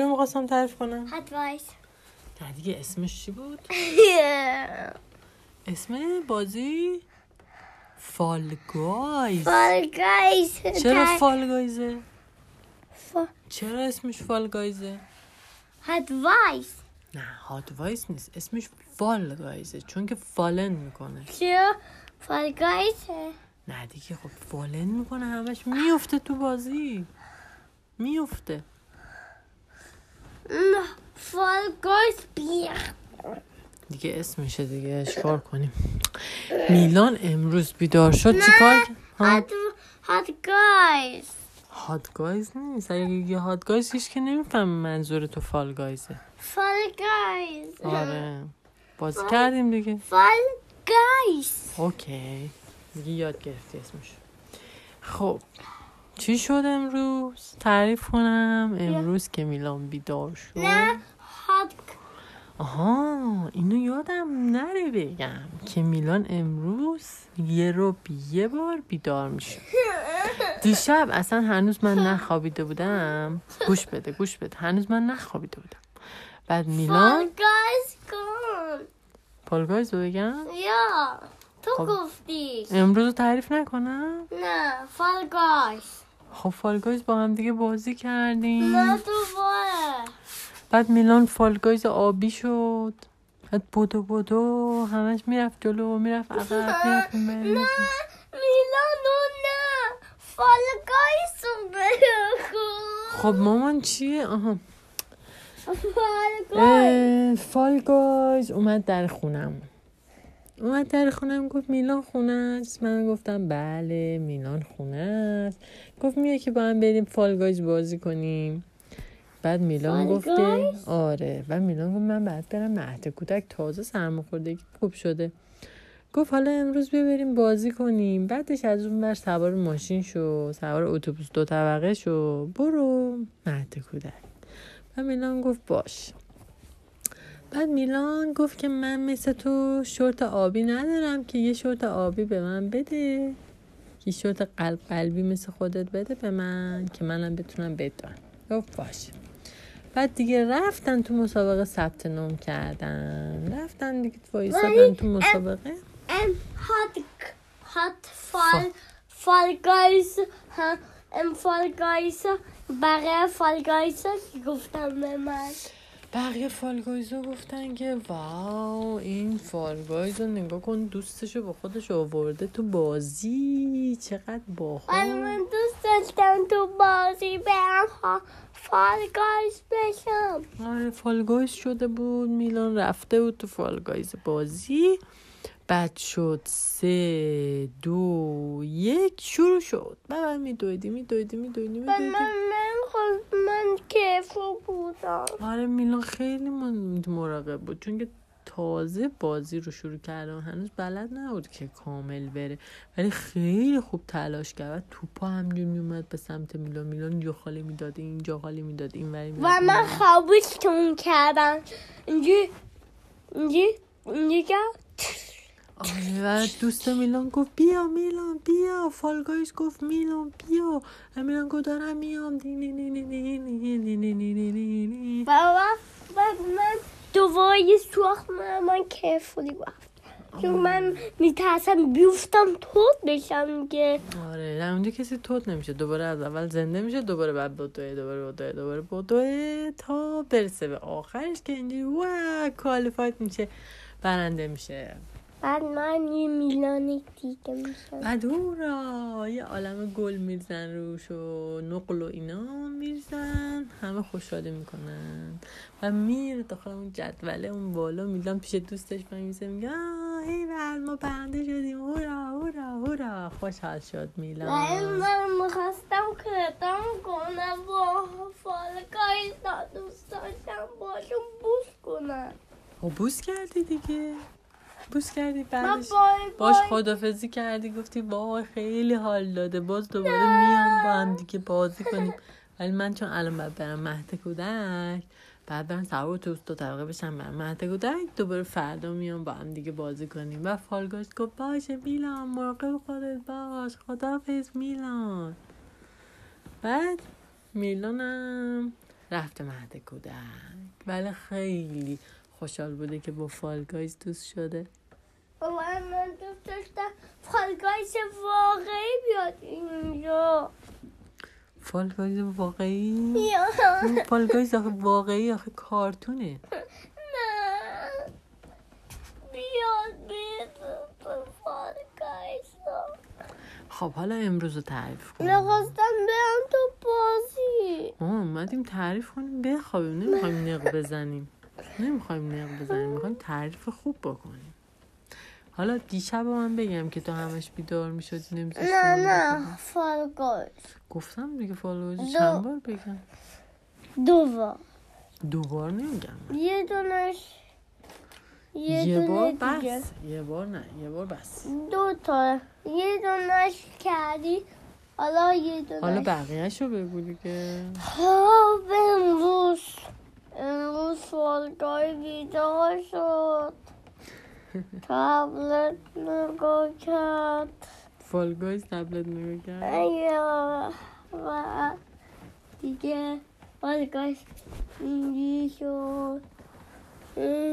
چی می‌خواستم تعریف کنم؟ hot guys نه دیگه اسمش چی بود؟ اسم بازی Fall Guys Fall Guys چرا Fall Guys ه. چرا اسمش Fall Guys ه hot guys نه hot guys نیست. اسمش Fall Guys ه چون که fallen می‌کنه. چرا Fall Guys نه دیگه خب fallen می‌کنه همش میفته تو بازی. میفته Fall Guys بیا دیگه اسمشه دیگه چیکار کنیم. میلان امروز بیدار شد چیکار؟ hot hot guys hot guys نیست اگه یه hot guys هیچ که نمیفهم منظور تو Fall Guys ه. Fall Guys. آره بازی کردیم دیگه. Fall Guys. okay دیگه یاد گرفتی اسمش. خب. چی شد امروز؟ تعریف کنم. امروز که میلان بیدار شد. نه هات. آها اینو یادم نره بگم که میلان امروز یه رو یه بار بیدار میشه. دیشب اصلا هنوز من نخوابیده بودم. گوش بده گوش بده. هنوز من نخوابیده بودم. بعد میلان؟ گایز کن پالگایز رو بگم؟ یا تو خب. گفتی. امروز رو تعریف نکنم؟ نه Fall Guys خب Fall Guys با هم دیگه بازی کردیم. نه تو باره بعد میلان Fall Guys آبی شد. بعد بودو بودو همش می‌رفت جلو می‌رفت عقب می‌رفت نه میلانو نه. Fall Guys رو بگو. خب مامان چیه آها. Fall Guys. اه، Fall Guys اومد در خونم. اومد در خونم گفت میلان خونه است. من گفتم بله میلان خونه است. گفت میای که با هم بریم Fall Guys بازی کنیم. بعد میلان Fall گفت که Guys؟ آره. و میلان گفت من بعد برم مهد کودک تازه سرماخوردگی خوب شده. گفت حالا امروز بیا بریم بازی کنیم. بعدش از اون بر سوار ماشین شو سوار اتوبوس دو طبقه شو. برو مهد کودک. و میلان گفت باش. بعد میلان گفت که من مثل تو شورت آبی ندارم که یه شورت آبی به من بده. یه شورت قلب قلبی مثل خودت بده به من که منم بتونم بدوم گفت باشه. بعد دیگه رفتن تو مسابقه ثبت نام کردن. رفتن دیگه وایسادن تو مسابقه. ام هات هات فال فال گایز ام فال گایز بقیه فال گایز گفتم به من. بقیه فالگایزا گفتن که واو این فالگایز رو نگاه کن دوستشو با خودش آورده تو بازی. چقدر باحال. من دوست داشتم تو بازی برم ها فال گایز بشم. آره فالگایز شده بود. میلان رفته بود تو فالگایز بازی. بعد شد سه دو یک شروع شد. بعد میدویدی میدویدی میدویدی میدویدی. من من من کیفو بودم. آره میلان خیلی من مراقب بود. چون که تازه بازی رو شروع کرده و هنوز بلد نبود که کامل بره. ولی خیلی خوب تلاش کرد. توپا همجور میومد به سمت میلان. میلان اینجا خالی می‌داد اینجا خالی می‌داد این وری می‌داد، و من وری. خوابشتون کردم. اینجی اینجی اینجی کرد آره دوست میلان گفت بیا میلان بیا فالگایز گفت میلان بیا میلان گفت دارم میام بابا من دوباره سوخ من من کیفولی گفت چون من میترسم بیفتم توت بشم که آره نه اونجا کسی توت نمیشه دوباره از اول زنده میشه دوباره بعد بدوه دوباره بدوه دوباره بدوه تا برسه به آخرش که اینجا وا کوالیفایت میشه برنده میشه بعد من یه میلان دیگه میشم. بعد را یه عالم گل میرزن روش و نقل و اینا میرزن همه خوشحالی می‌کنن. و میره داخل اون جدوله اون بالا میلان پیش دوستش میسه میگه آه ای ما برنده شدیم. هورا هورا هورا خوشحال شد و میلان من می‌خواستم کردم کنم با فالکای دوست داشتم باشون بوس کنم. خب بوس کردی دیگه. بوس کردی بعدش؟ باش خدافزی کردی گفتی وای خیلی حال داده باز دوباره میام با هم دیگه بازی کنیم. ولی من چون الان باید برم مهد کودک بعد برم سوار اتوبوس دو طبقه بشم برم مهد کودک دوباره فردا میام با هم دیگه بازی کنیم. و فالگاش گفت باشه میلان مراقب خودت باش خدافز میلان. بعد میلانم رفته مهد کودک. ولی خیلی خوشحال بوده که با Fall Guys دوست شده. بابا من دوست داشتم Fall Guys واقعی بیاد اینجا. Fall Guys واقعی؟ Fall Guys آخه واقعی آخه کارتونه. نه. بیاد بیاد Fall Guys. خب حالا امروز رو تعریف کن نخواستم برم تو بازی. ما اومدیم تعریف کنیم. بخوابیم. نمی‌خوایم نق بزنیم. نمی‌خوایم نق بزنیم. می‌خوایم تعریف خوب بکنیم. حالا دیشب من بگم که تو همش بیدار می‌شدی نه نه. فالگایز گفتم دیگه فالوورز دو. چند بار بگم؟ دو بار دوبار نمیگم یه دونش یه, یه بار دیگه. بس. یه بار نه یه بار بس. دو تا. یه دونش کردی. حالا یه دونش. حالا بقیهش رو بگو دیگه. خب امروز امروز فالگای بیدار شد. تبلت نگاه کرد فالگایز تبلت نگاه کرد ایا و دیگه فالگای اینجی شد اینجی